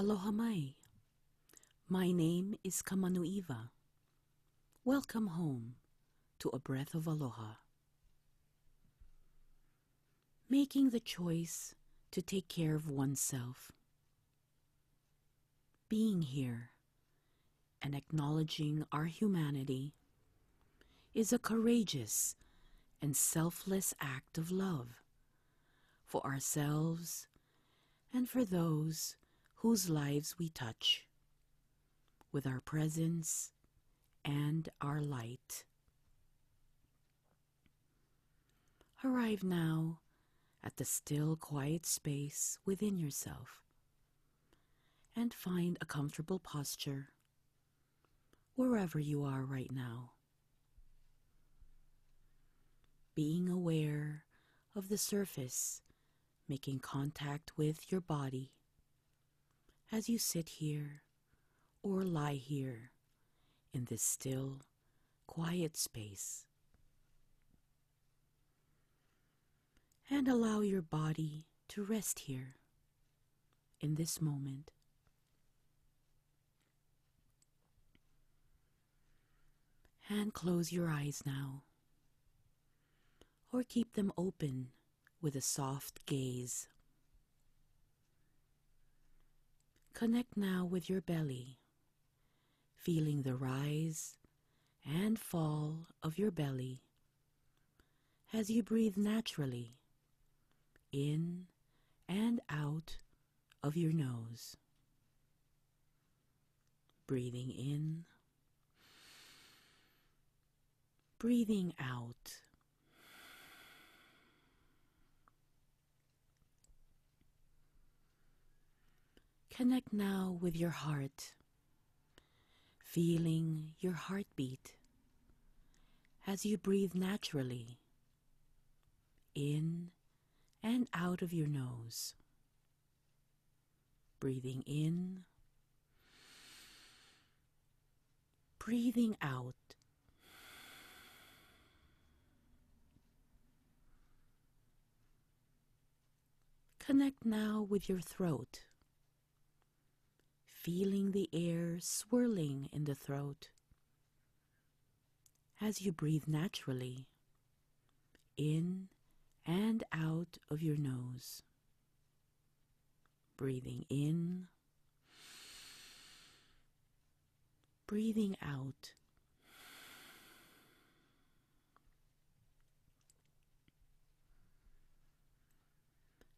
Aloha mai. My name is Kamanuiva. Welcome home to a breath of aloha. Making the choice to take care of oneself. Being here and acknowledging our humanity is a courageous and selfless act of love for ourselves and for those whose lives we touch with our presence and our light. Arrive now at the still, quiet space within yourself and find a comfortable posture wherever you are right now. Being aware of the surface making contact with your body as you sit here or lie here in this still, quiet space. And allow your body to rest here in this moment. And close your eyes now, or keep them open with a soft gaze. Connect now with your belly, feeling the rise and fall of your belly as you breathe naturally in and out of your nose. Breathing in, breathing out. Connect now with your heart, feeling your heartbeat as you breathe naturally in and out of your nose. Breathing in, breathing out. Connect now with your throat feeling the air swirling in the throat as you breathe naturally in and out of your nose. Breathing in, breathing out.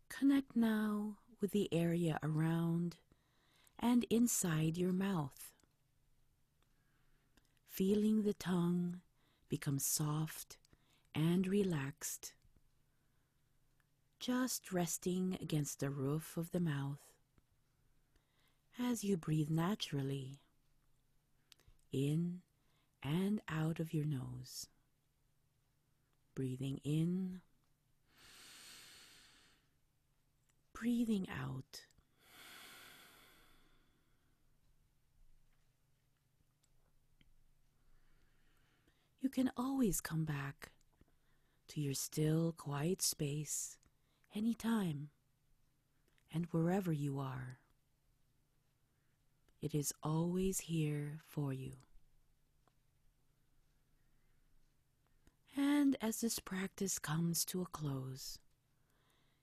Connect now with the area around and inside your mouth. Feeling the tongue become soft and relaxed, just resting against the roof of the mouth as you breathe naturally in and out of your nose. Breathing in, breathing out. Can always come back to your still, quiet space anytime and wherever you are. It is always here for you. And as this practice comes to a close,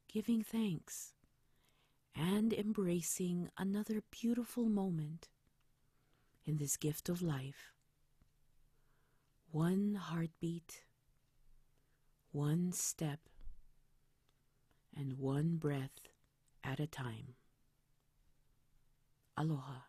giving thanks and embracing another beautiful moment in this gift of life, one heartbeat, one step, and one breath at a time. Aloha.